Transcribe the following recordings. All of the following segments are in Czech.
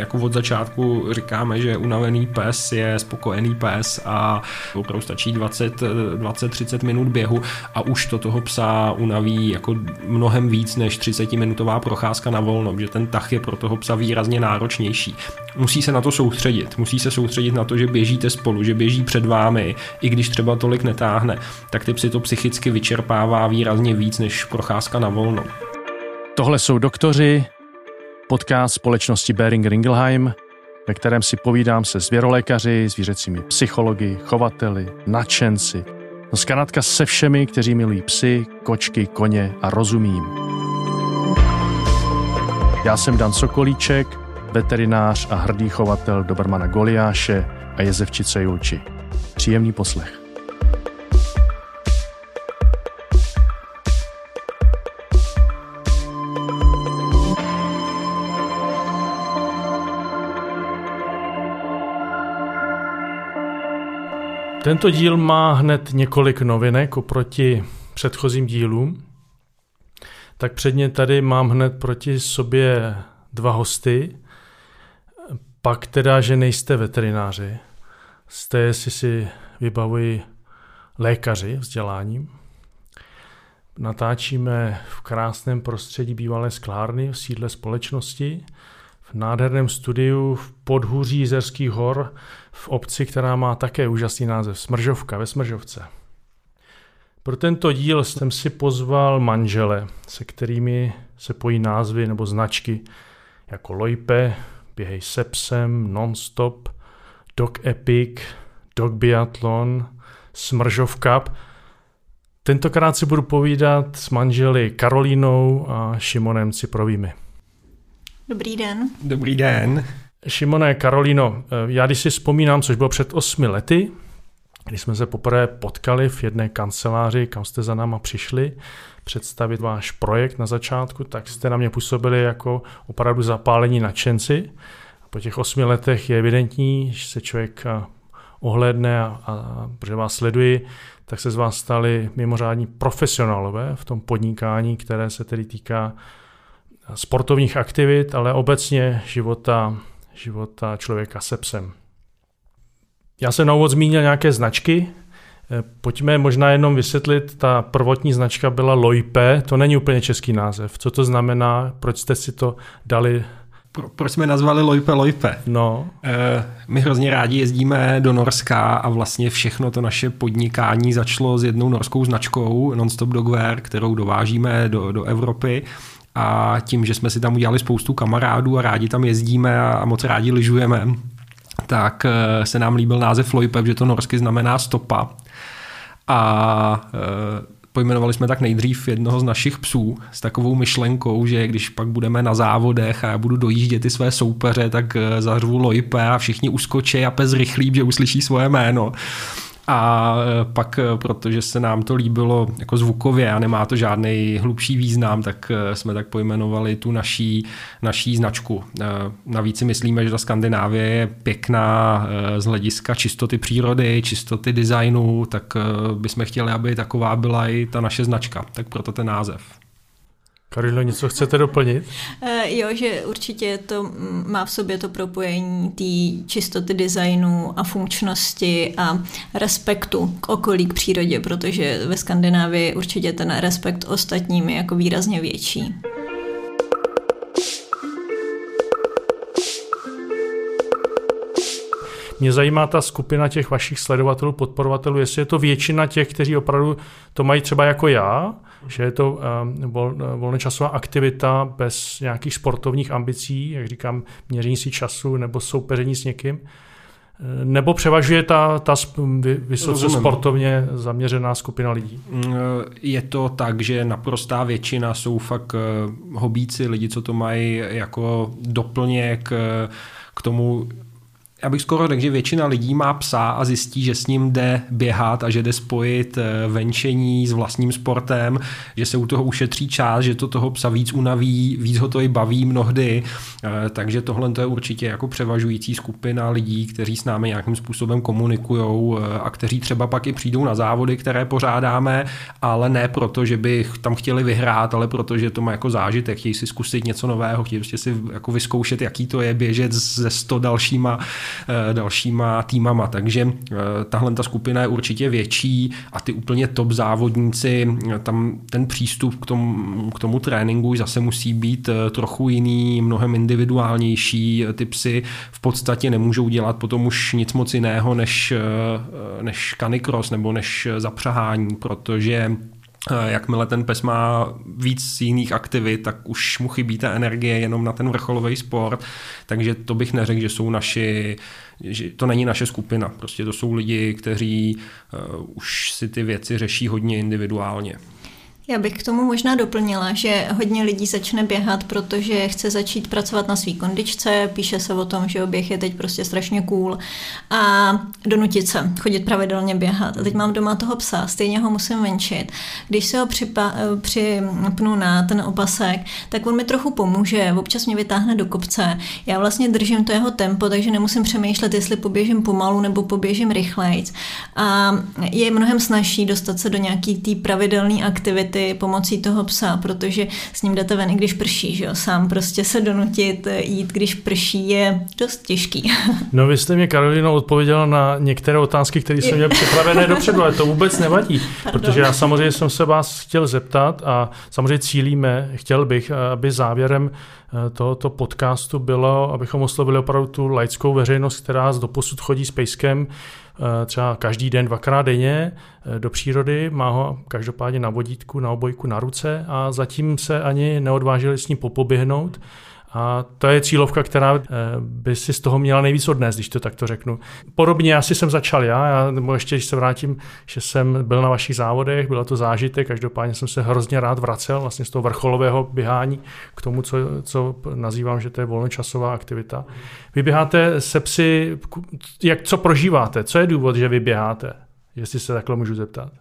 Jako od začátku říkáme, že unavený pes je spokojený pes a opravdu stačí 20-30 minut běhu a už to toho psa unaví jako mnohem víc než 30-minutová procházka na volno, že ten tah je pro toho psa výrazně náročnější. Musí se na to soustředit, musí se soustředit na to, že běžíte spolu, že běží před vámi, i když třeba tolik netáhne, tak ty psy to psychicky vyčerpává výrazně víc než procházka na volno. Tohle jsou doktoři, podcast společnosti Bering Ringelheim, ve kterém si povídám se zvěrolékaři, zvířecími psychologi, chovateli, nadšenci, no zkrátka se všemi, kteří milují psy, kočky, koně a rozumím. Já jsem Dan Sokolíček, veterinář a hrdý chovatel Dobrmana Goliáše a jezevčice Julči. Příjemný poslech. Tento díl má hned několik novinek oproti předchozím dílům. Tak předně tady mám hned proti sobě dva hosty. Pak teda, že nejste veterináři. Jste, jestli si vybavuji, lékaři vzděláním. Natáčíme v krásném prostředí bývalé sklárny v sídle společnosti – v nádherném studiu v podhůří Jizerských hor v obci, která má také úžasný název Smržovka ve Smržovce. Pro tento díl jsem si pozval manžele, se kterými se pojí názvy nebo značky jako Loipe, Běhej se psem, Nonstop, Dog Epic, Dog Biathlon, Smržov Cup. Tentokrát si budu povídat s manželi Karolínou a Šimonem Ciprovými. Dobrý den. Dobrý den. Šimone, Karolino, eh, já když si vzpomínám, což bylo před osmi lety, když jsme se poprvé potkali v jedné kanceláři, kam jste za náma přišli představit váš projekt na začátku, tak jste na mě působili jako opravdu zapálení nadšenci. Po těch osmi letech je evidentní, že se člověk eh, ohledne a, a protože vás sleduji, tak se z vás stali mimořádní profesionálové v tom podnikání, které se tedy týká sportovních aktivit, ale obecně života, života člověka se psem. Já jsem na úvod zmínil nějaké značky. Eh, pojďme možná jenom vysvětlit, ta prvotní značka byla Loipe, to není úplně český název. Co to znamená, proč jste si to dali pro, proč jsme nazvali Loipe Loipe? No. E, my hrozně rádi jezdíme do Norska a vlastně všechno to naše podnikání začalo s jednou norskou značkou Nonstop Dogwear, kterou dovážíme do, do Evropy a tím, že jsme si tam udělali spoustu kamarádů a rádi tam jezdíme a moc rádi lyžujeme, tak eh, se nám líbil název Loipe, že to norsky znamená stopa. A eh, pojmenovali jsme tak nejdřív jednoho z našich psů s takovou myšlenkou, že když pak budeme na závodech a já budu dojíždět ty své soupeře, tak eh, zařvu Loipe a všichni uskočí a pes rychlí, že uslyší svoje jméno. A e, pak, e, protože se nám to líbilo jako zvukově a nemá to žádný hlubší význam, tak e, jsme tak pojmenovali tu naší, naší značku. Navíc si myslíme, že ta Skandinávie je pěkná z hlediska čistoty přírody, čistoty designu, tak bychom chtěli, aby taková byla i ta naše značka. Tak proto ten název. Karilo, něco chcete doplnit? Uh, jo, že určitě to má v sobě to propojení té čistoty designu a funkčnosti a respektu k okolí, k přírodě, protože ve Skandinávii určitě ten respekt ostatním je jako výrazně větší. Mě zajímá ta skupina těch vašich sledovatelů, podporovatelů, jestli je to většina těch, kteří opravdu to mají třeba jako já, že je to um, vol, volnočasová aktivita bez nějakých sportovních ambicí, jak říkám, měření si času nebo soupeření s někým, nebo převažuje ta, ta vysoce Rozumím. sportovně zaměřená skupina lidí? Mm, je to tak, že naprostá většina jsou fakt eh, hobíci, lidi, co to mají jako doplněk eh, k tomu já bych skoro řekl, že většina lidí má psa a zjistí, že s ním jde běhat a že jde spojit eh, venčení s vlastním sportem, že se u toho ušetří čas, že to toho psa víc unaví, víc ho to i baví mnohdy, eh, takže tohle to je určitě jako převažující skupina lidí, kteří s námi nějakým způsobem komunikují eh, a kteří třeba pak i přijdou na závody, které pořádáme, ale ne proto, že by tam chtěli vyhrát, ale proto, že to má jako zážitek, chtějí si zkusit něco nového, chtějí prostě si jako vyzkoušet, jaký to je běžet ze 100 dalšíma dalšíma týmama. Takže eh, tahle ta skupina je určitě větší a ty úplně top závodníci, eh, tam ten přístup k tomu, k tomu tréninku zase musí být trochu jiný, mnohem individuálnější. Ty psy v podstatě nemůžou dělat potom už nic moc jiného než, než canicross nebo než zapřahání, protože jakmile ten pes má víc jiných aktivit, tak už mu chybí ta energie jenom na ten vrcholový sport, takže to bych neřekl, že jsou naši, že to není naše skupina, prostě to jsou lidi, kteří uh, už si ty věci řeší hodně individuálně. Já bych k tomu možná doplnila, že hodně lidí začne běhat, protože chce začít pracovat na svý kondičce, píše se o tom, že oběh je teď prostě strašně cool a donutit se chodit pravidelně běhat. A teď mám doma toho psa, stejně ho musím venčit. Když se ho připa, připnu na ten opasek, tak on mi trochu pomůže, občas mě vytáhne do kopce. Já vlastně držím to jeho tempo, takže nemusím přemýšlet, jestli poběžím pomalu nebo poběžím rychlejc. A je mnohem snažší dostat se do nějaký té pravidelné aktivity, ty pomocí toho psa, protože s ním jdete ven, i když prší, že jo? Sám prostě se donutit jít, když prší, je dost těžký. No vy jste mě, Karolino, odpověděla na některé otázky, které jsem měl připravené dopředu, ale to vůbec nevadí, Pardon. protože já samozřejmě jsem se vás chtěl zeptat a samozřejmě cílíme, chtěl bych, aby závěrem eh, tohoto podcastu bylo, abychom oslovili opravdu tu laickou veřejnost, která z doposud chodí s pejskem třeba každý den, dvakrát denně eh, do přírody, má ho každopádně na vodítku, na obojku, na ruce a zatím se ani neodvážili s ním popoběhnout. A to je cílovka, která eh, by si z toho měla nejvíc odnést, když to takto řeknu. Podobně asi jsem začal já, já nebo ještě, když se vrátím, že jsem byl na vašich závodech, bylo to zážitek, každopádně jsem se hrozně rád vracel vlastně z toho vrcholového běhání k tomu, co, co nazývám, že to je volnočasová aktivita. Vy běháte se psy, jak, co prožíváte? Co je důvod, že vy běháte? Jestli se takhle můžu zeptat.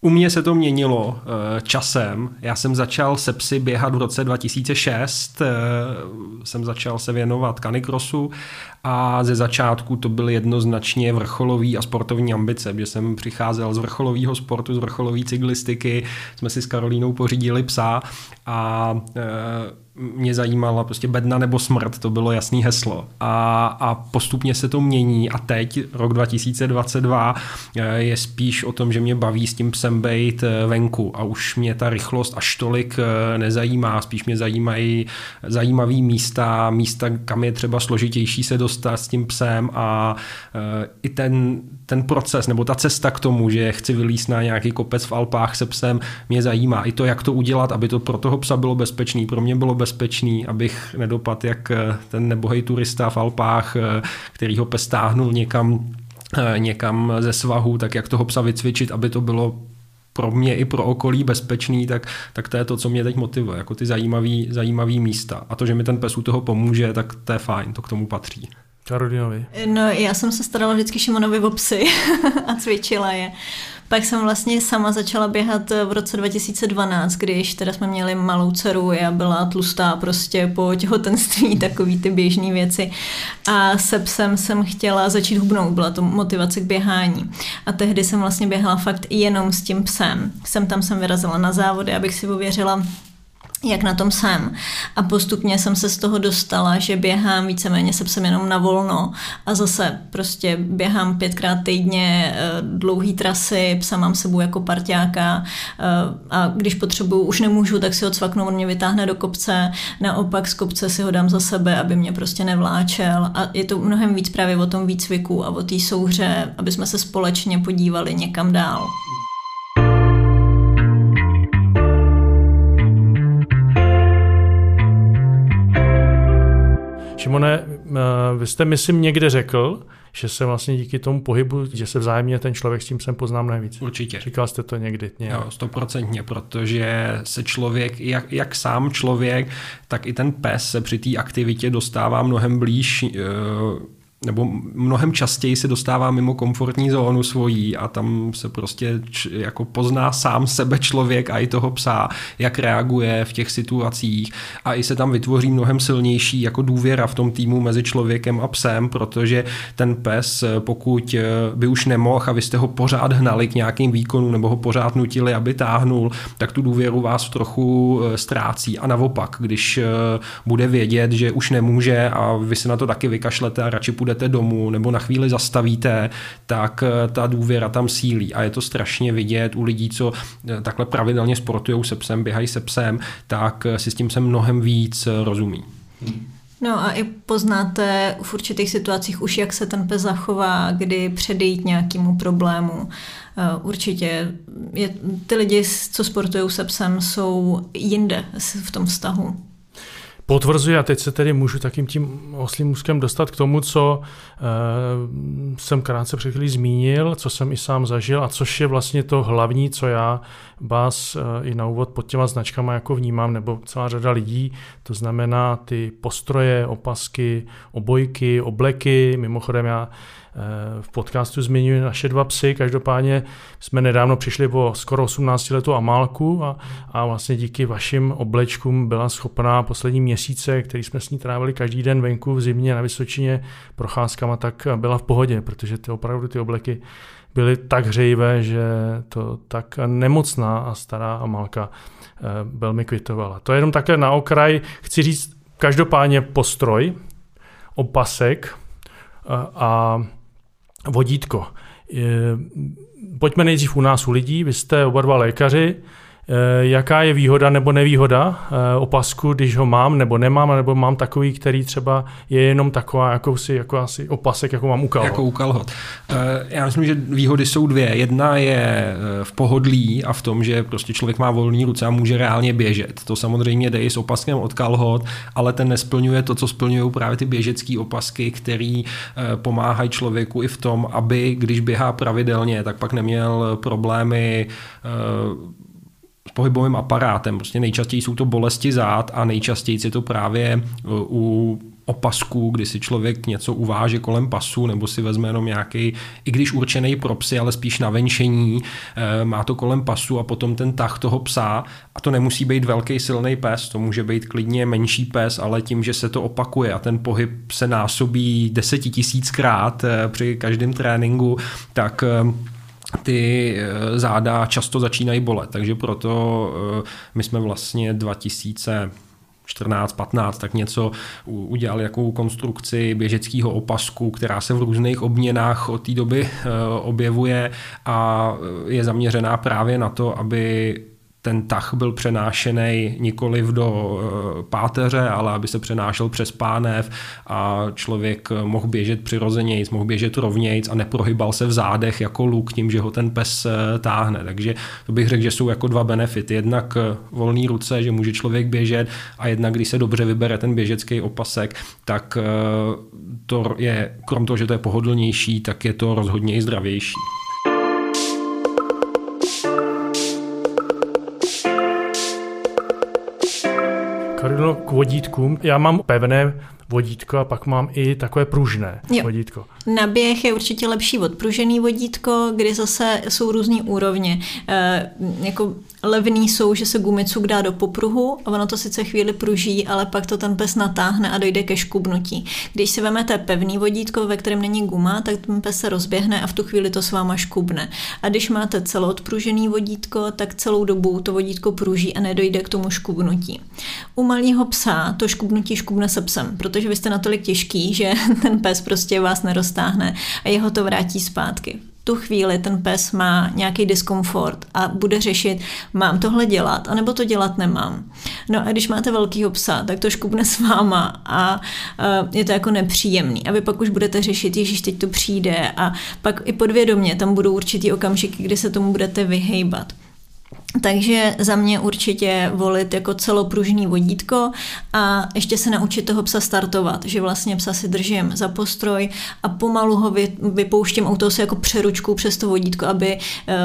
U mě se to měnilo eh, časem. Já jsem začal se psy běhat v roce 2006, eh, jsem začal se věnovat kanikrosu a ze začátku to byly jednoznačně vrcholový a sportovní ambice, že jsem přicházel z vrcholového sportu, z vrcholové cyklistiky, jsme si s Karolínou pořídili psa a e, mě zajímala prostě bedna nebo smrt, to bylo jasný heslo. A, a postupně se to mění a teď, rok 2022, eh, je spíš o tom, že mě baví s tím psem bejt eh, venku. A už mě ta rychlost až tolik eh, nezajímá, spíš mě zajímají zajímavý místa, místa, kam je třeba složitější se dostat s tím psem. A i ten, ten proces nebo ta cesta k tomu, že chci vylíst na nějaký kopec v Alpách se psem, mě zajímá. I to, jak to udělat, aby to pro toho psa bylo bezpečný, pro mě bylo bezpečný abych nedopadl jak eh, ten nebohej turista v Alpách, eh, který ho pes táhnul někam, eh, někam ze svahu, tak jak toho psa vycvičit, aby to bylo pro mě i pro okolí bezpečný, tak, tak to je to, co mě teď motivuje, jako ty zajímavý, zajímavý místa. A to, že mi ten pes u toho pomůže, tak to je fajn, to k tomu patří. Karolinovi. No, já jsem se starala vždycky Šimonovi o psy a cvičila je. Pak jsem vlastně sama začala běhat v roce 2012, když teda jsme měli malou dceru, já byla tlustá prostě po těhotenství, takový ty běžné věci. A se psem jsem chtěla začít hubnout, byla to motivace k běhání. A tehdy jsem vlastně běhala fakt jenom s tím psem. Jsem tam jsem vyrazila na závody, abych si ověřila jak na tom jsem. A postupně jsem se z toho dostala, že běhám víceméně se psem jenom na volno a zase prostě běhám pětkrát týdně eh, dlouhý trasy, psa mám sebou jako parťáka eh, a když potřebuju, už nemůžu, tak si ho cvaknu, on mě vytáhne do kopce, naopak z kopce si ho dám za sebe, aby mě prostě nevláčel a je to mnohem víc právě o tom výcviku a o té souhře, aby jsme se společně podívali někam dál. Šimone, eh, vy jste, myslím, někde řekl, že se vlastně díky tomu pohybu, že se vzájemně ten člověk s tím sem poznám nejvíc. Určitě. Říkal jste to někdy. Nějak. Jo, stoprocentně, protože se člověk, jak, jak sám člověk, tak i ten pes se při té aktivitě dostává mnohem blíž eh, nebo mnohem častěji se dostává mimo komfortní zónu svojí a tam se prostě č, jako pozná sám sebe člověk a i toho psa, jak reaguje v těch situacích. A i se tam vytvoří mnohem silnější jako důvěra v tom týmu mezi člověkem a psem, protože ten pes, pokud by už nemohl a vy jste ho pořád hnali k nějakým výkonům nebo ho pořád nutili, aby táhnul, tak tu důvěru vás trochu eh, ztrácí. A naopak, když eh, bude vědět, že už nemůže a vy se na to taky vykašlete a radši půjdete domů nebo na chvíli zastavíte, tak eh, ta důvěra tam sílí. A je to strašně vidět u lidí, co eh, takhle pravidelně sportují se psem, běhají se psem, tak eh, si s tím se mnohem víc rozumí. No a i poznáte v určitých situacích už, jak se ten pes zachová, kdy předejít nějakému problému. Určitě je, ty lidi, co sportují se psem, jsou jinde v tom vztahu potvrzuje, a teď se tedy můžu takým tím oslým úzkem dostat k tomu, co uh, jsem krátce před chvílí zmínil, co jsem i sám zažil a což je vlastně to hlavní, co já vás uh, i na úvod pod těma značkama jako vnímám, nebo celá řada lidí, to znamená ty postroje, opasky, obojky, obleky, mimochodem já Eh, v podcastu zmiňuji naše dva psy. Každopádně jsme nedávno přišli po skoro 18 letou Amálku a, a vlastně díky vašim oblečkům byla schopná poslední měsíce, který jsme s ní trávili každý den venku v zimě na Vysočině procházkama, tak byla v pohodě, protože ty opravdu ty obleky byly tak hřejivé, že to tak nemocná a stará Amálka eh, velmi kvitovala. To je jenom také na okraj. Chci říct, každopádně postroj, opasek eh, a, vodítko. Pojďme nejdřív u nás u lidí, vy jste oba dva lékaři, jaká je výhoda nebo nevýhoda eh, opasku, když ho mám nebo nemám, nebo mám takový, který třeba je jenom taková jakousi, jako asi opasek, jako mám u. Jako u. Eh, já myslím, že výhody jsou dvě. Jedna je v pohodlí a v tom, že prostě člověk má volný ruce a může reálně běžet. To samozřejmě jde i s opaskem od kalhot, ale ten nesplňuje to, co splňují právě ty běžecké opasky, který pomáhají člověku i v tom, aby když běhá pravidelně, tak pak neměl problémy pohybovým aparátem. Prostě nejčastěji jsou to bolesti zád a nejčastěji je to právě u opasku, kdy si člověk něco uváže kolem pasu nebo si vezme jenom nějaký, i když určený pro psy, ale spíš na venšení, eh, má to kolem pasu a potom ten tah toho psa a to nemusí být velký silný pes, to může být klidně menší pes, ale tím, že se to opakuje a ten pohyb se násobí desetitisíckrát eh, při každém tréninku, tak ty eh, záda často začínají bolet, takže proto eh, my jsme vlastně 2000 14, 15, tak něco udělali jakou konstrukci běžeckého opasku, která se v různých obměnách od té doby eh, objevuje a je zaměřená právě na to, aby ten tah byl přenášený nikoli do eh, páteře, ale aby se přenášel přes pánev a člověk mohl běžet přirozeně, mohl běžet rovnějc a neprohybal se v zádech jako luk tím, že ho ten pes eh, táhne. Takže to bych řekl, že jsou jako dva benefity. Jednak eh, volný ruce, že může člověk běžet a jednak, když se dobře vybere ten běžecký opasek, tak to je, krom toho, že to je pohodlnější, tak je to rozhodně i zdravější. Karino, k vodítkům. Já mám pevné vodítko a pak mám i takové pružné jo. vodítko. Na běh je určitě lepší odpružený vodítko, kdy zase jsou různé úrovně. E, jako levný jsou, že se gumicuk dá do popruhu a ono to sice chvíli pruží, ale pak to ten pes natáhne a dojde ke škubnutí. Když si vezmete pevný vodítko, ve kterém není guma, tak ten pes se rozběhne a v tu chvíli to s váma škubne. A když máte celoodpružený vodítko, tak celou dobu to vodítko pruží a nedojde k tomu škubnutí. U malého psa to škubnutí škubne se psem, protože vy jste natolik těžký, že ten pes prostě vás neroztáhne a jeho to vrátí zpátky tu chvíli ten pes má nějaký diskomfort a bude řešit, mám tohle dělat, anebo to dělat nemám. No a když máte velkýho psa, tak to škubne s váma a je to jako nepříjemný. A vy pak už budete řešit, ježíš, teď to přijde a pak i podvědomě tam budou určitý okamžiky, kdy se tomu budete vyhejbat. Takže za mě určitě volit jako celopružný vodítko a ještě se naučit toho psa startovat, že vlastně psa si držím za postroj a pomalu ho vypouštím auto se jako přeručku přes to vodítko, aby eh,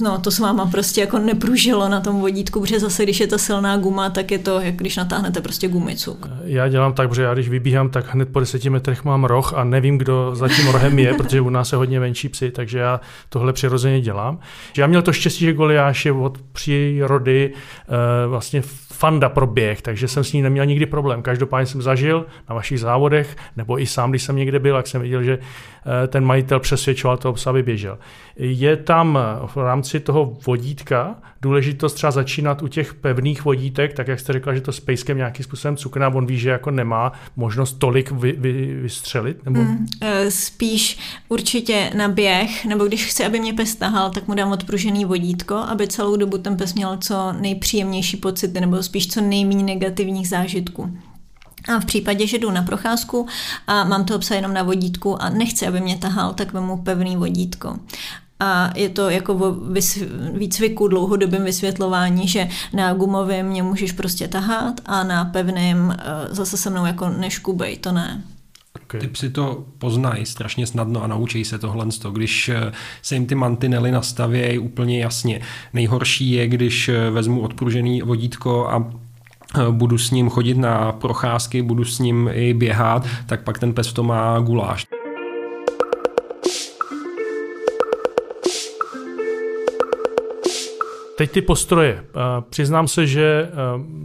no, to s váma prostě jako nepružilo na tom vodítku, protože zase když je ta silná guma, tak je to, jak když natáhnete prostě gumicuk. Já dělám tak, že já když vybíhám, tak hned po deseti metrech mám roh a nevím, kdo za tím rohem je, protože u nás je hodně venčí psy, takže já tohle přirozeně dělám. Já měl to štěstí, že Goliáš je přírody eh, vlastně fanda pro běh, takže jsem s ní neměl nikdy problém. Každopádně jsem zažil na vašich závodech, nebo i sám, když jsem někde byl, jak jsem viděl, že eh, ten majitel přesvědčoval toho psa, aby běžel. Je tam v rámci toho vodítka důležitost třeba začínat u těch pevných vodítek, tak jak jste řekla, že to s pejskem nějakým způsobem cukná, on ví, že jako nemá možnost tolik vy, vy, vystřelit? Nebo... Mm, spíš určitě na běh, nebo když chci, aby mě pes tahal, tak mu dám odpružený vodítko, aby celou dobu ten pes měl co nejpříjemnější pocity, nebo spíš co nejméně negativních zážitků. A v případě, že jdu na procházku a mám toho psa jenom na vodítku a nechci, aby mě tahal, tak vemu pevný vodítko a je to jako výcviku, dlouhodobém vysvětlování, že na gumovém mě můžeš prostě tahat a na pevném eh, zase se mnou jako neškubej, to ne. Okay. Ty psi to poznají strašně snadno a naučí se tohle. Když eh, se jim ty mantinely nastavějí úplně jasně. Nejhorší je, když eh, vezmu odpružený vodítko a budu s ním chodit na procházky, budu s ním i běhat, tak pak ten pes v tom má guláš. Teď ty postroje. Přiznám se, že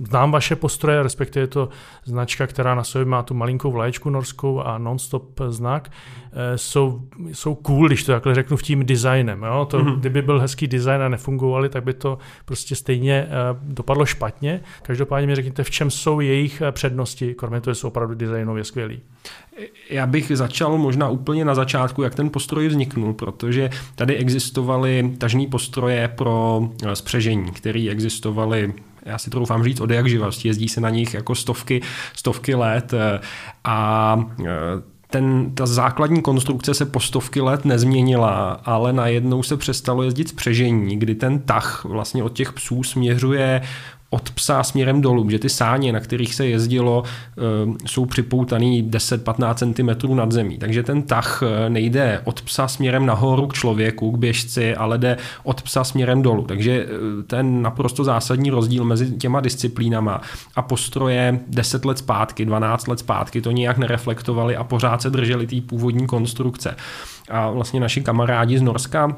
znám vaše postroje, respektive je to značka, která na sobě má tu malinkou vlaječku norskou a non-stop znak. E, jsou, jsou cool, když to takhle řeknu, v tím designem. Jo? To, mm-hmm. Kdyby byl hezký design a nefungovali, tak by to prostě stejně dopadlo špatně. Každopádně mi řekněte, v čem jsou jejich přednosti, kromě toho, že jsou opravdu designově skvělí. Já bych začal možná úplně na začátku, jak ten postroj vzniknul, protože tady existovaly tažní postroje pro spřežení, které existovaly já si to doufám říct od jak živa, jezdí se na nich jako stovky, stovky let a ten, ta základní konstrukce se po stovky let nezměnila, ale najednou se přestalo jezdit spřežení, kdy ten tah vlastně od těch psů směřuje od psa směrem dolů, že ty sáně, na kterých se jezdilo, ehm, jsou připoutaný 10-15 cm nad zemí. Takže ten tah eh, nejde od psa směrem nahoru k člověku, k běžci, ale jde od psa směrem dolů. Takže eh, ten naprosto zásadní rozdíl mezi těma disciplínama a postroje 10 let zpátky, 12 let zpátky to nijak nereflektovali a pořád se drželi té původní konstrukce. A vlastně naši kamarádi z Norska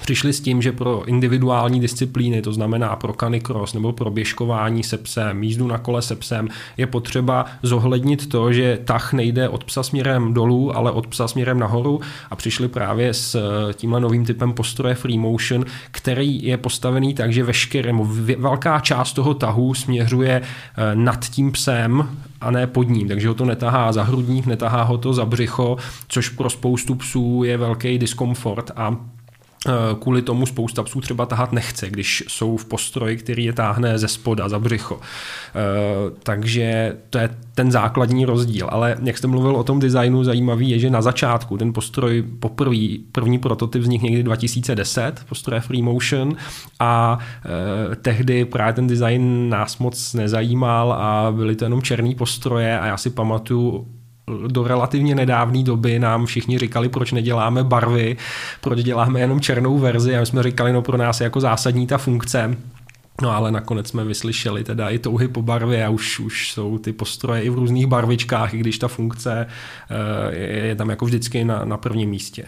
přišli s tím, že pro individuální disciplíny, to znamená pro canicross nebo pro běžkování se psem, jízdu na kole se psem, je potřeba zohlednit to, že tah nejde od psa směrem dolů, ale od psa směrem nahoru. A přišli právě s eh, tímhle novým typem postroje Free Motion, který je postavený tak, že veškeré, velká část toho tahu směřuje eh, nad tím psem a ne pod ním, takže ho to netahá za hrudník, netahá ho to za břicho, což pro spoustu psů je velký diskomfort a kvůli tomu spousta psů třeba tahat nechce, když jsou v postroji, který je táhne ze spoda, za břicho. Eh, takže to je ten základní rozdíl. Ale jak jste mluvil o tom designu, zajímavý je, že na začátku ten postroj poprvé, první prototyp vznikl někdy 2010, postroje Free Motion a eh, tehdy právě ten design nás moc nezajímal a byly to jenom černý postroje a já si pamatuju do relativně nedávné doby nám všichni říkali, proč neděláme barvy, proč děláme jenom černou verzi a my jsme říkali, no pro nás je jako zásadní ta funkce, No ale nakonec jsme vyslyšeli teda i touhy po barvě a už, už jsou ty postroje i v různých barvičkách, i když ta funkce eh, je tam jako vždycky na, na prvním místě.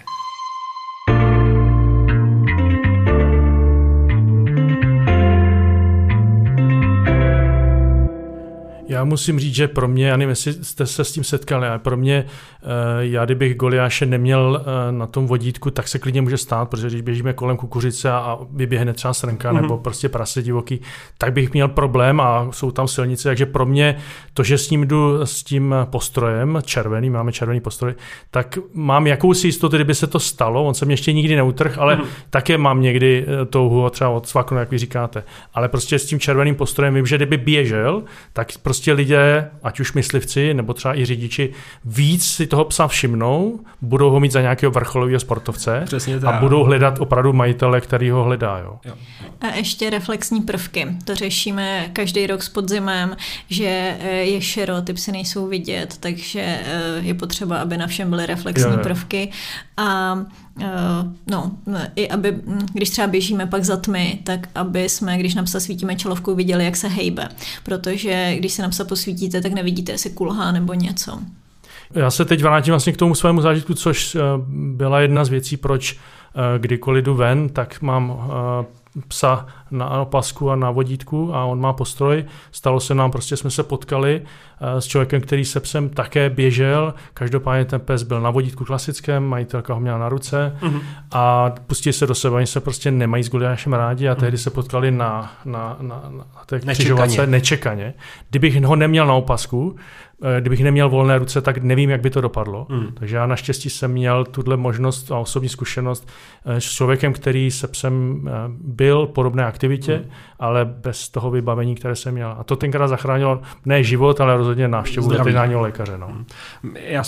Já musím říct, že pro mě, já nevím, jestli jste se s tím setkali, ale pro mě, eh, já kdybych Goliáše neměl eh, na tom vodítku, tak se klidně může stát, protože když běžíme kolem kukuřice a vyběhne třeba srnka mm-hmm. nebo prostě prase divoký, tak bych měl problém a jsou tam silnice, takže pro mě to, že s ním jdu s tím postrojem, červený, máme červený postroj, tak mám jakousi jistotu, kdyby se to stalo, on se mě ještě nikdy neutrh, ale mm-hmm. také mám někdy eh, touhu třeba od svaknu, jak vy říkáte. Ale prostě s tím červeným postrojem vím, že kdyby běžel, tak prostě prostě lidé, ať už myslivci, nebo třeba i řidiči, víc si toho psa všimnou, budou ho mít za nějakého vrcholového sportovce Přesně a budou hledat opravdu majitele, který ho hledá. Jo. Jo. A ještě reflexní prvky. To řešíme každý rok s podzimem, že eh, je šero, ty psy nejsou vidět, takže eh, je potřeba, aby na všem byly reflexní Jo, jo. prvky. A no, i aby, hm, když třeba běžíme pak za tmy, tak aby jsme, když na psa svítíme čelovkou, viděli, jak se hejbe. Protože když se na psa posvítíte, tak nevidíte, jestli kulhá nebo něco. Já se teď vrátím vlastně k tomu svému zážitku, což eh, byla jedna z věcí, proč eh, kdykoliv jdu ven, tak mám eh, psa na opasku a na vodítku a on má postroj. Stalo se nám, prostě jsme se potkali s člověkem, který se psem také běžel. Každopádně ten pes byl na vodítku klasickém, majitelka ho měla na ruce mm-hmm. a pustili se do sebe. Oni se prostě nemají s Goliášem rádi a tehdy se potkali na, na, na, na té křižovatce nečekaně. Kdybych ho neměl na opasku, eh, kdybych neměl volné ruce, tak nevím, jak by to dopadlo. Mm. Takže já naštěstí jsem měl tuhle možnost a osobní zkušenost s člověkem, který se psem byl podobné aktivitě, mm. ale bez toho vybavení, které jsem měl. A to tenkrát zachránilo ne život, ale rozhodně návštěvu veterinárního lékaře. No. Já,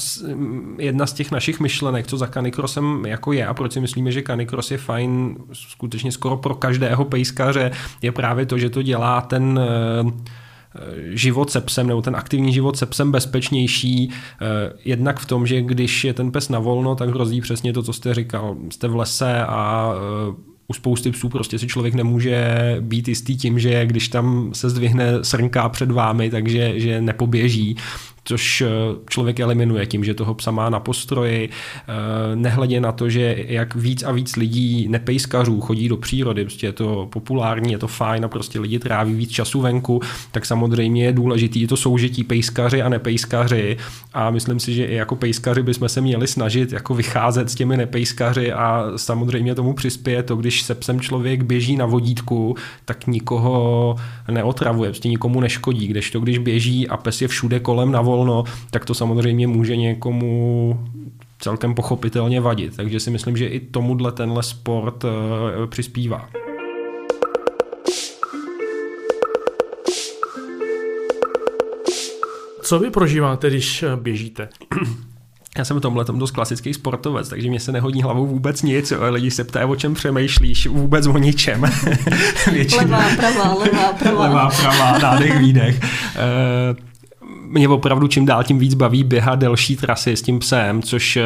jedna z těch našich myšlenek, co za Canicrossem jako je a proč si myslíme, že Canicross je fajn skutečně skoro pro každého pejskaře, je právě to, že to dělá ten život se psem nebo ten aktivní život se psem bezpečnější. Jednak v tom, že když je ten pes na volno, tak hrozí přesně to, co jste říkal. Jste v lese a u spousty psů prostě si člověk nemůže být jistý tím, že když tam se zdvihne srnka před vámi, takže že nepoběží což člověk eliminuje tím, že toho psa má na postroji, nehledě na to, že jak víc a víc lidí nepejskařů chodí do přírody, prostě je to populární, je to fajn a prostě lidi tráví víc času venku, tak samozřejmě je důležitý to soužití pejskaři a nepejskaři a myslím si, že i jako pejskaři bychom se měli snažit jako vycházet s těmi nepejskaři a samozřejmě tomu přispěje to, když se psem člověk běží na vodítku, tak nikoho neotravuje, prostě nikomu neškodí, kdežto když běží a pes je všude kolem na vol volno, tak to samozřejmě může někomu celkem pochopitelně vadit. Takže si myslím, že i tomuhle tenhle sport přispívá. Co vy prožíváte, když běžíte? Já jsem v tomhle dost klasický sportovec, takže mě se nehodí hlavou vůbec nic. Jo. Lidi se ptají, o čem přemýšlíš, vůbec o ničem. levá, pravá, levá, pravá. Levá, pravá, nádech, výdech. Mě opravdu čím dál tím víc baví běhat delší trasy s tím psem, což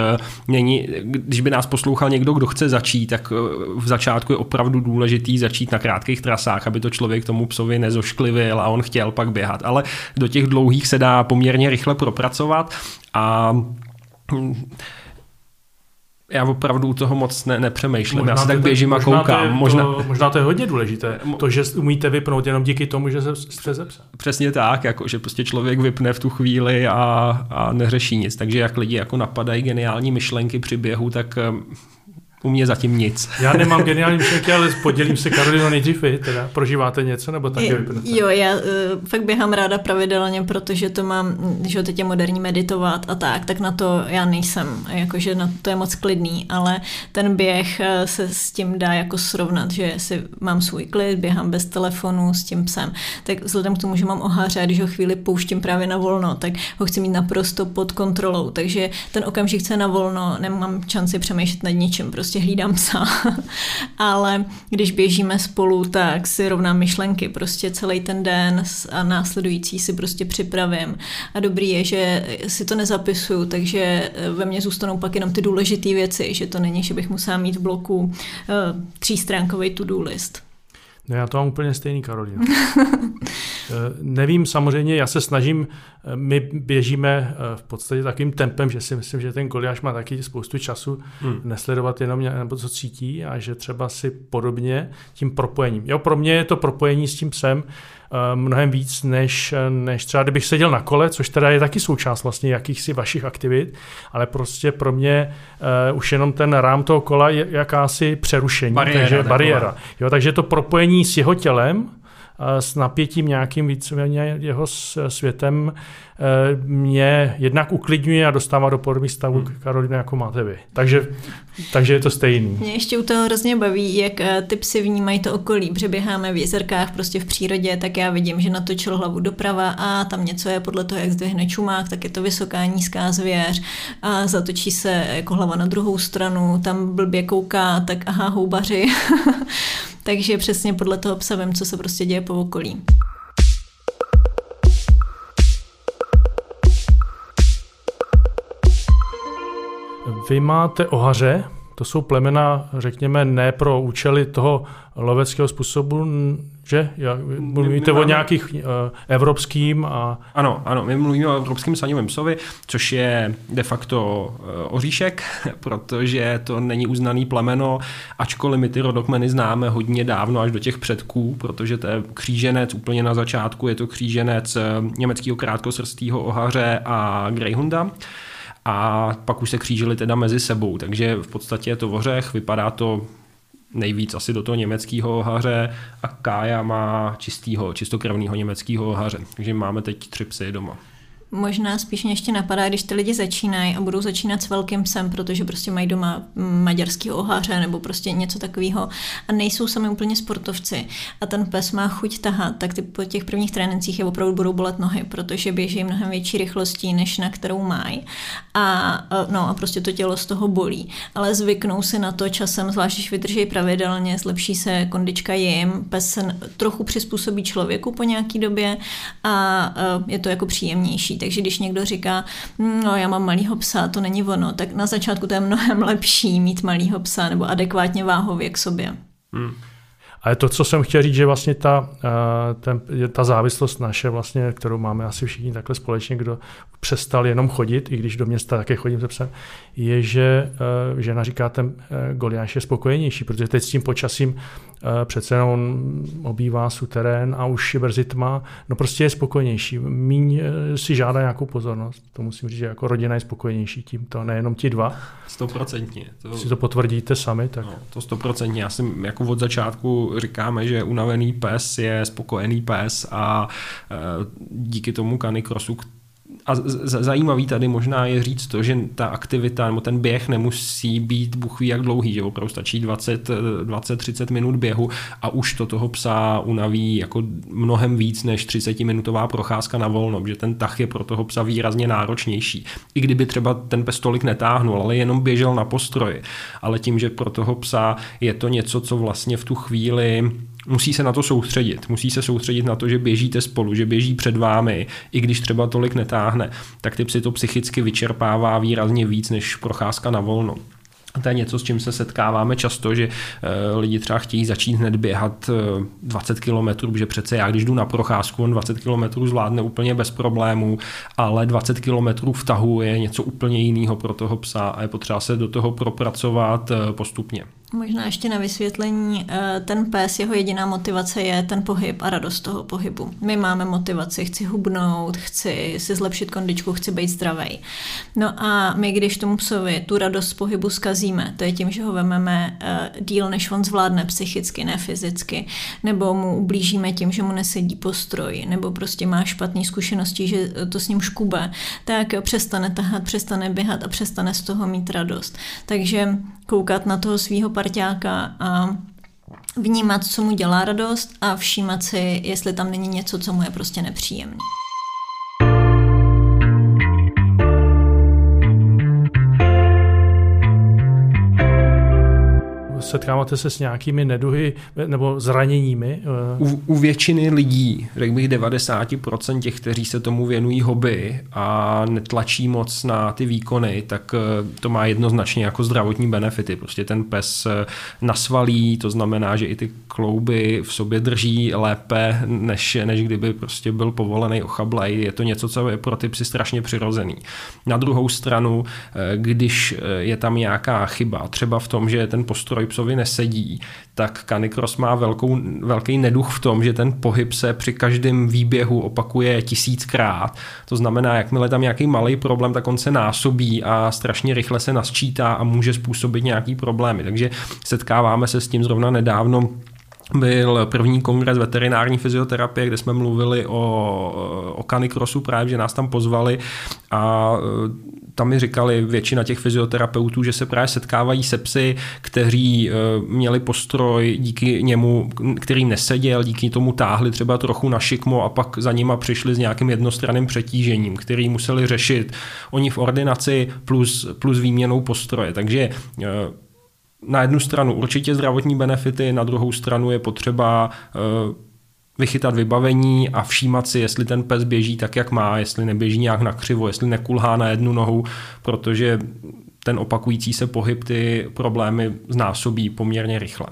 není, když by nás poslouchal někdo, kdo chce začít, tak v začátku je opravdu důležitý začít na krátkých trasách, aby to člověk tomu psovi nezošklivil a on chtěl pak běhat. Ale do těch dlouhých se dá poměrně rychle propracovat a já opravdu u toho moc ne, nepřemýšlím. Možná já si tak běžím a koukám. To možná... To, možná to je hodně důležité. To, že umíte vypnout jenom díky tomu, že se střeze psa. Přesně tak, jako, že prostě člověk vypne v tu chvíli a, a neřeší nic. Takže jak lidi jako napadají geniální myšlenky při běhu, tak u mě zatím nic. Já nemám geniální myšlenky, ale podělím se Karolino nejdřív vy, teda prožíváte něco, nebo taky vypnete? Jo, já uh, fakt běhám ráda pravidelně, protože to mám, že teď je moderní meditovat a tak, tak na to já nejsem, jakože na to je moc klidný, ale ten běh se s tím dá jako srovnat, že si mám svůj klid, běhám bez telefonu s tím psem, tak vzhledem k tomu, že mám oháře a když ho chvíli pouštím právě na volno, tak ho chci mít naprosto pod kontrolou, takže ten okamžik, co je na volno, nemám šanci přemýšlet nad ničím, prostě prostě hlídám psa. Ale když běžíme spolu, tak si rovnám myšlenky prostě celý ten den a následující si prostě připravím. A dobrý je, že si to nezapisuju, takže ve mně zůstanou pak jenom ty důležité věci, že to není, že bych musela mít v bloku uh, třístránkový to-do list. No já to mám úplně stejný, Karolina. Nevím, samozřejmě, já se snažím, my běžíme v podstatě takým tempem, že si myslím, že ten Goliáš má taky spoustu času hmm. nesledovat jenom nebo co cítí a že třeba si podobně tím propojením. Jo, pro mě je to propojení s tím psem mnohem víc, než, než třeba kdybych seděl na kole, což teda je taky součást vlastně jakýchsi vašich aktivit, ale prostě pro mě uh, už jenom ten rám toho kola je jakási přerušení, bariéra, takže bariéra. Jo, takže to propojení s jeho tělem s napětím nějakým víceméně jeho světem Eh, mě jednak uklidňuje a dostává do podobných stavů hmm. Karolina, jako máte vy. Takže, takže je to stejný. Mě ještě u toho hrozně baví, jak eh, ty psy vnímají to okolí. Přeběháme v jezerkách prostě v přírodě, tak já vidím, že natočil hlavu doprava a tam něco je podle toho, jak zdvihne čumák, tak je to vysoká, nízká zvěř a zatočí se jako hlava na druhou stranu, tam blbě kouká, tak aha, houbaři. Takže přesně podle toho psa vím, co se prostě děje po okolí. Vy máte ohaře, to jsou plemena, řekněme, ne pro účely toho loveckého způsobu, že? Mluvíte o nějakých uh, evropským a... Ano, ano, my mluvíme o evropském saňovém psovi, což je de facto uh, oříšek, protože to není uznaný plemeno, ačkoliv my ty rodokmeny známe hodně dávno až do těch předků, protože to je kříženec úplně na začátku, je to kříženec eh, německého krátkosrstého ohaře a greyhunda a pak už se křížili teda mezi sebou, takže v podstatě je to vořech, vypadá to nejvíc asi do toho německého haře a Kája má čistýho, čistokrevného německého haře. Takže máme teď tři psy doma. Možná spíš mě ještě napadá, když ty lidi začínají a budou začínat s velkým psem, protože prostě mají doma maďarský oháře nebo prostě něco takového a nejsou sami úplně sportovci a ten pes má chuť tahat, tak ty po těch prvních trénincích je opravdu budou bolet nohy, protože běží mnohem větší rychlostí, než na kterou mají. A, no, a prostě to tělo z toho bolí. Ale zvyknou si na to časem, zvlášť když vydrží pravidelně, zlepší se kondička jim, pes se trochu přizpůsobí člověku po nějaký době a je to jako příjemnější takže když někdo říká, hm, no já mám malýho psa, to není ono, tak na začátku to je mnohem lepší mít malýho psa nebo adekvátně váhově k sobě. Hmm. Ale to, co jsem chtěl říct, že vlastně ta, eh, ten, ta závislost naše, vlastně, kterou máme asi všichni takhle společně, kdo přestal jenom chodit, i když do města také chodím se psem, je, že uh, žena říká, ten uh, Goliáš je spokojenější, protože teď s tím počasím přece on obývá suterén a už je brzy tma, no prostě je spokojenější. Míň si žádá nějakou pozornost. To musím říct, že jako rodina je spokojenější tímto, nejenom ti dva. Stoprocentně. To... Si to potvrdíte sami. Tak... No, to stoprocentně. Já jsem jako od začátku říkáme, že unavený pes je spokojený pes a uh, díky tomu canicrossu, a zajímavý tady možná je říct to, že ta aktivita nebo ten běh nemusí být buchví jak dlouhý, že opravdu stačí 20-30 minut běhu a už to toho psa unaví jako mnohem víc než 30 minutová procházka na volno, že ten tah je pro toho psa výrazně náročnější. I kdyby třeba ten pes tolik netáhnul, ale jenom běžel na postroji. Ale tím, že pro toho psa je to něco, co vlastně v tu chvíli musí se na to soustředit. Musí se soustředit na to, že běžíte spolu, že běží před vámi, i když třeba tolik netáhne, tak ty psy to psychicky vyčerpává výrazně víc než procházka na volno. To je něco, s čím se setkáváme často, že uh, lidi třeba chtějí začít hned běhat uh, 20 km, že přece já, když jdu na procházku, on 20 km zvládne úplně bez problémů, ale 20 km v tahu je něco úplně jiného pro toho psa a je potřeba se do toho propracovat uh, postupně. Možná ještě na vysvětlení, eh, ten pes, jeho jediná motivace je ten pohyb a radost toho pohybu. My máme motivaci, chci hubnout, chci si zlepšit kondičku, chci být zdravý. No a my, když tomu psovi tu radost z pohybu zkazíme, to je tím, že ho vememe eh, díl, než on zvládne psychicky, ne fyzicky, nebo mu ublížíme tím, že mu nesedí postroj, nebo prostě má špatné zkušenosti, že to s ním škube, tak přestane tahat, přestane běhat a přestane z toho mít radost. Takže koukat na toho svého parťáka a vnímat, co mu dělá radost a všímat si, jestli tam není něco, co mu je prostě nepříjemné. Setkáváte se s nějakými neduhy nebo zraněními? U, u většiny lidí, řekl bych 90% těch, kteří se tomu věnují hobby a netlačí moc na ty výkony, tak eh, to má jednoznačně jako zdravotní benefity. Prostě ten pes eh, nasvalí, to znamená, že i ty klouby v sobě drží lépe, než, než kdyby prostě byl povolený ochablej. Je to něco, co je pro ty psy strašně přirozený. Na druhou stranu, eh, když je tam nějaká chyba, třeba v tom, že ten postroj psovi nesedí, tak Canicross má velkou, velký neduch v tom, že ten pohyb se při každém výběhu opakuje tisíckrát. To znamená, jakmile tam nějaký malý problém, tak on se násobí a strašně rychle se nasčítá a může způsobit nějaký problémy. Takže setkáváme se s tím zrovna nedávno byl první kongres veterinární fyzioterapie, kde jsme mluvili o, o kanikrosu právě, že nás tam pozvali a tam mi říkali většina těch fyzioterapeutů, že se právě setkávají se psy, kteří e, měli postroj díky němu, kterým neseděl, díky tomu táhli třeba trochu na šikmo a pak za nima přišli s nějakým jednostranným přetížením, který museli řešit oni v ordinaci plus, plus výměnou postroje. Takže e, na jednu stranu určitě zdravotní benefity, na druhou stranu je potřeba e, vychytat vybavení a všímat si, jestli ten pes běží tak, jak má, jestli neběží nějak na křivo, jestli nekulhá na jednu nohu, protože ten opakující se pohyb ty problémy znásobí poměrně rychle.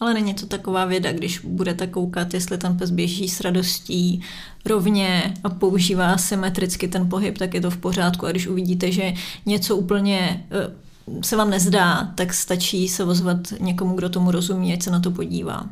Ale není to taková věda, když budete koukat, jestli ten pes běží s radostí rovně a používá symetricky ten pohyb, tak je to v pořádku. A když uvidíte, že něco úplně eh, se vám nezdá, tak stačí se ozvat někomu, kdo tomu rozumí, ať se na to podívá.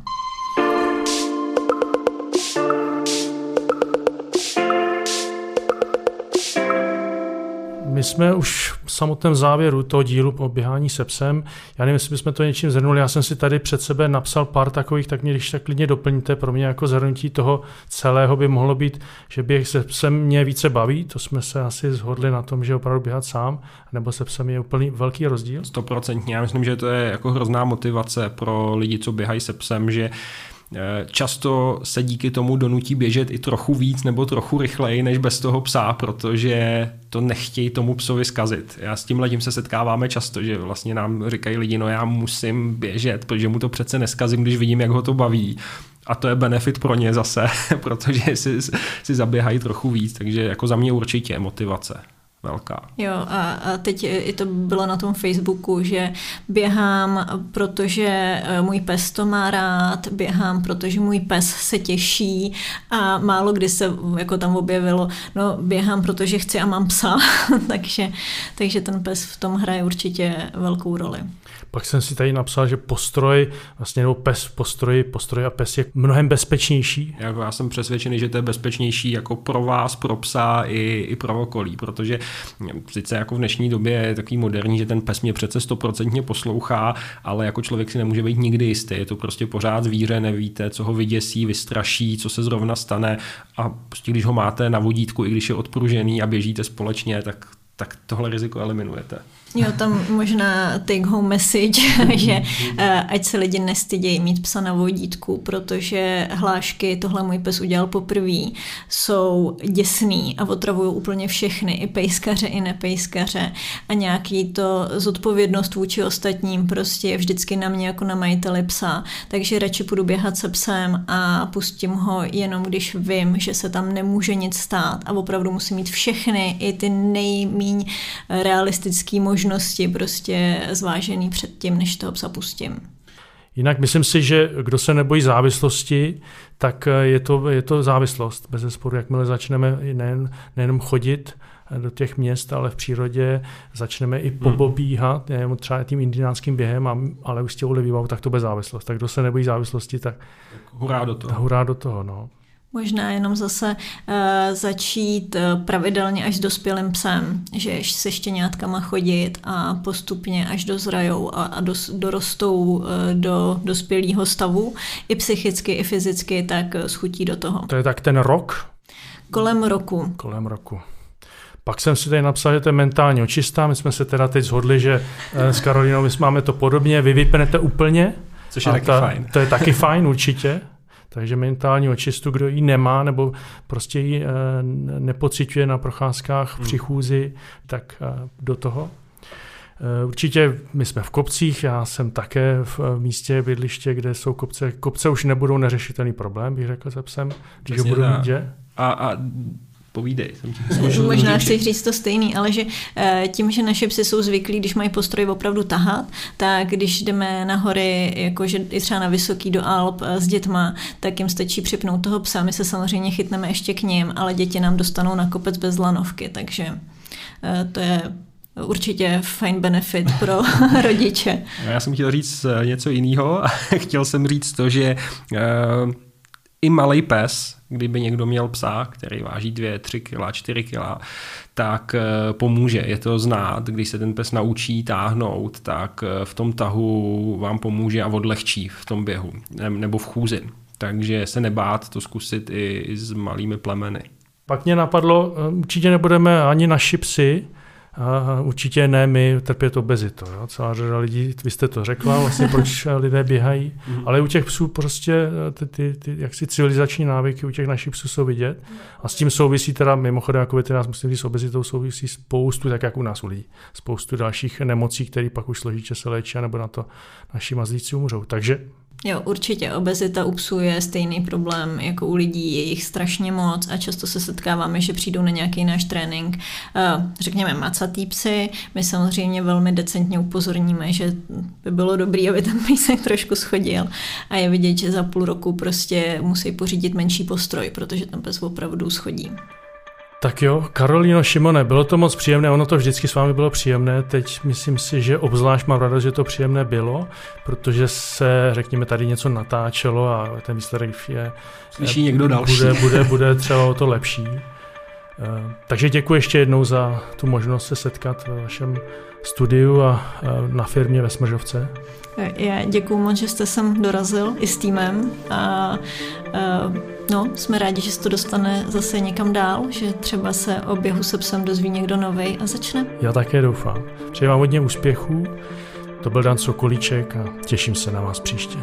My jsme už v samotném závěru toho dílu o běhání se psem. Já nevím, jestli bychom to něčím zhrnuli. Já jsem si tady před sebe napsal pár takových, tak mě když tak klidně doplníte. Pro mě jako zhrnutí toho celého by mohlo být, že běh se psem mě více baví. To jsme se asi zhodli na tom, že opravdu běhat sám, nebo se psem je úplně velký rozdíl. Stoprocentně. Já myslím, že to je jako hrozná motivace pro lidi, co běhají se psem, že často se díky tomu donutí běžet i trochu víc nebo trochu rychleji než bez toho psa, protože to nechtějí tomu psovi zkazit. Já s tím tím se setkáváme často, že vlastně nám říkají lidi, no já musím běžet, protože mu to přece neskazím, když vidím, jak ho to baví. A to je benefit pro ně zase, protože si, si zaběhají trochu víc, takže jako za mě určitě motivace velká. Jo, a, a teď i to bylo na tom Facebooku, že běhám, protože eh, můj pes to má rád, běhám, protože můj pes se těší a málo kdy se jako tam objevilo, no běhám, protože chci a mám psa, takže, takže ten pes v tom hraje určitě velkou roli. Pak jsem si tady napsal, že postroj, vlastně nebo pes v postroji, postroj a pes je mnohem bezpečnější. Jako já jsem přesvědčený, že to je bezpečnější jako pro vás, pro psa i, i pro okolí, protože sice jako v dnešní době je takový moderní, že ten pes mě přece stoprocentně poslouchá, ale jako člověk si nemůže být nikdy jistý. Je to prostě pořád zvíře, nevíte, co ho vyděsí, vystraší, co se zrovna stane a prostě když ho máte na vodítku, i když je odpružený a běžíte společně, tak, tak tohle riziko eliminujete. Jo, tam možná take home message, že eh, ať se lidi nestydějí mít psa na vodítku, protože hlášky, tohle můj pes udělal poprvé, jsou děsný a otravují úplně všechny, i pejskaře, i nepejskaře. A nějaký to zodpovědnost vůči ostatním prostě je vždycky na mě jako na majiteli psa, takže radši půjdu běhat se psem a pustím ho jenom, když vím, že se tam nemůže nic stát. A opravdu musím mít všechny, i ty nejmíň realistický možnosti možnosti prostě zvážený před tím, než toho psa pustím. Jinak myslím si, že kdo se nebojí závislosti, tak je to, je to závislost. Bez zesporu, jakmile začneme nejen, nejenom chodit do těch měst, ale v přírodě začneme i hmm. pobobíhat, nejenom třeba tím indiánským během, ale už s těmi tak to bude závislost. Tak kdo se nebojí závislosti, tak hurá do toho. Hurá do toho, no. Možná jenom zase uh, začít uh, pravidelně až s dospělým psem, že se štěňátkama chodit a postupně až dozrajou a, a dos, dorostou uh, do dospělého stavu, i psychicky, i fyzicky, tak uh, schutí do toho. To je tak ten rok? Kolem roku. Kolem roku. Pak jsem si tady napsal, že to je mentálně očistá. My jsme se teda teď shodli, že s Karolinou my máme to podobně. Vy vypnete úplně. Což je taky ta, fajn. To je taky fajn, určitě. Takže mentální očistu, kdo ji nemá nebo prostě ji eh, nepociťuje na procházkách v přichůzi, hmm. tak eh, do toho. Eh, určitě my jsme v kopcích, já jsem také v místě bydliště, kde jsou kopce. Kopce už nebudou neřešitelný problém, bych řekl se psem, když ho budu mít? A, a Povídej. Jsem Možná chci říct to stejný, ale že eh, tím, že naše psy jsou zvyklí, když mají postroj opravdu tahat, tak když jdeme na hory, jakože i třeba na Vysoký do Alp eh, s dětma, tak jim stačí připnout toho psa. My se samozřejmě chytneme ještě k ním, ale děti nám dostanou na kopec bez lanovky, takže eh, to je určitě fajn benefit pro rodiče. Já jsem chtěl říct něco jiného. chtěl jsem říct to, že i malý pes kdyby někdo měl psa, který váží 2, 3 kg, 4 kg, tak eh, pomůže. Je to znát, když se ten pes naučí táhnout, tak eh, v tom tahu vám pomůže a odlehčí v tom běhu nebo v chůzi. Takže se nebát to zkusit i s malými plemeny. Pak mě napadlo, eh, určitě nebudeme ani naši psy, a určitě ne my trpět obezitou. Jo? Celá řada lidí, vy jste to řekla, vlastně proč lidé běhají, mm. ale u těch psů prostě ty, ty, ty jaksi civilizační návyky u těch našich psů jsou vidět a s tím souvisí teda mimochodem jako veterinář musím říct, s obezitou souvisí spoustu, tak jak u nás u lidí, spoustu dalších nemocí, které pak už složitě se léčí, nebo na to naši mazlíci umřou. Takže Jo, určitě. Obezita u psů je stejný problém jako u lidí, je jich strašně moc a často se setkáváme, že přijdou na nějaký náš trénink, eh, řekněme macatý psy. My samozřejmě velmi decentně upozorníme, že by bylo dobré, aby ten písek trošku schodil a je vidět, že za půl roku prostě musí pořídit menší postroj, protože ten pes opravdu schodí. Tak jo, Karolino Šimone, bylo to moc příjemné, ono to vždycky s vámi bylo příjemné, teď myslím si, že obzvlášť mám radost, že to příjemné bylo, protože se, řekněme, tady něco natáčelo a ten výsledek je... Slyší někdo další. Bude, bude, bude třeba o to lepší. Eh, takže děkuji ještě jednou za tu možnost se setkat v vašem studiu a na firmě ve Smržovce. Já děkuji moc, že jste sem dorazil i s týmem a, a no, jsme rádi, že se to dostane zase někam dál, že třeba se o běhu se psem dozví někdo nový a začne. Já také doufám. Přeji vám hodně úspěchů. To byl Dan Sokolíček a těším se na vás příště.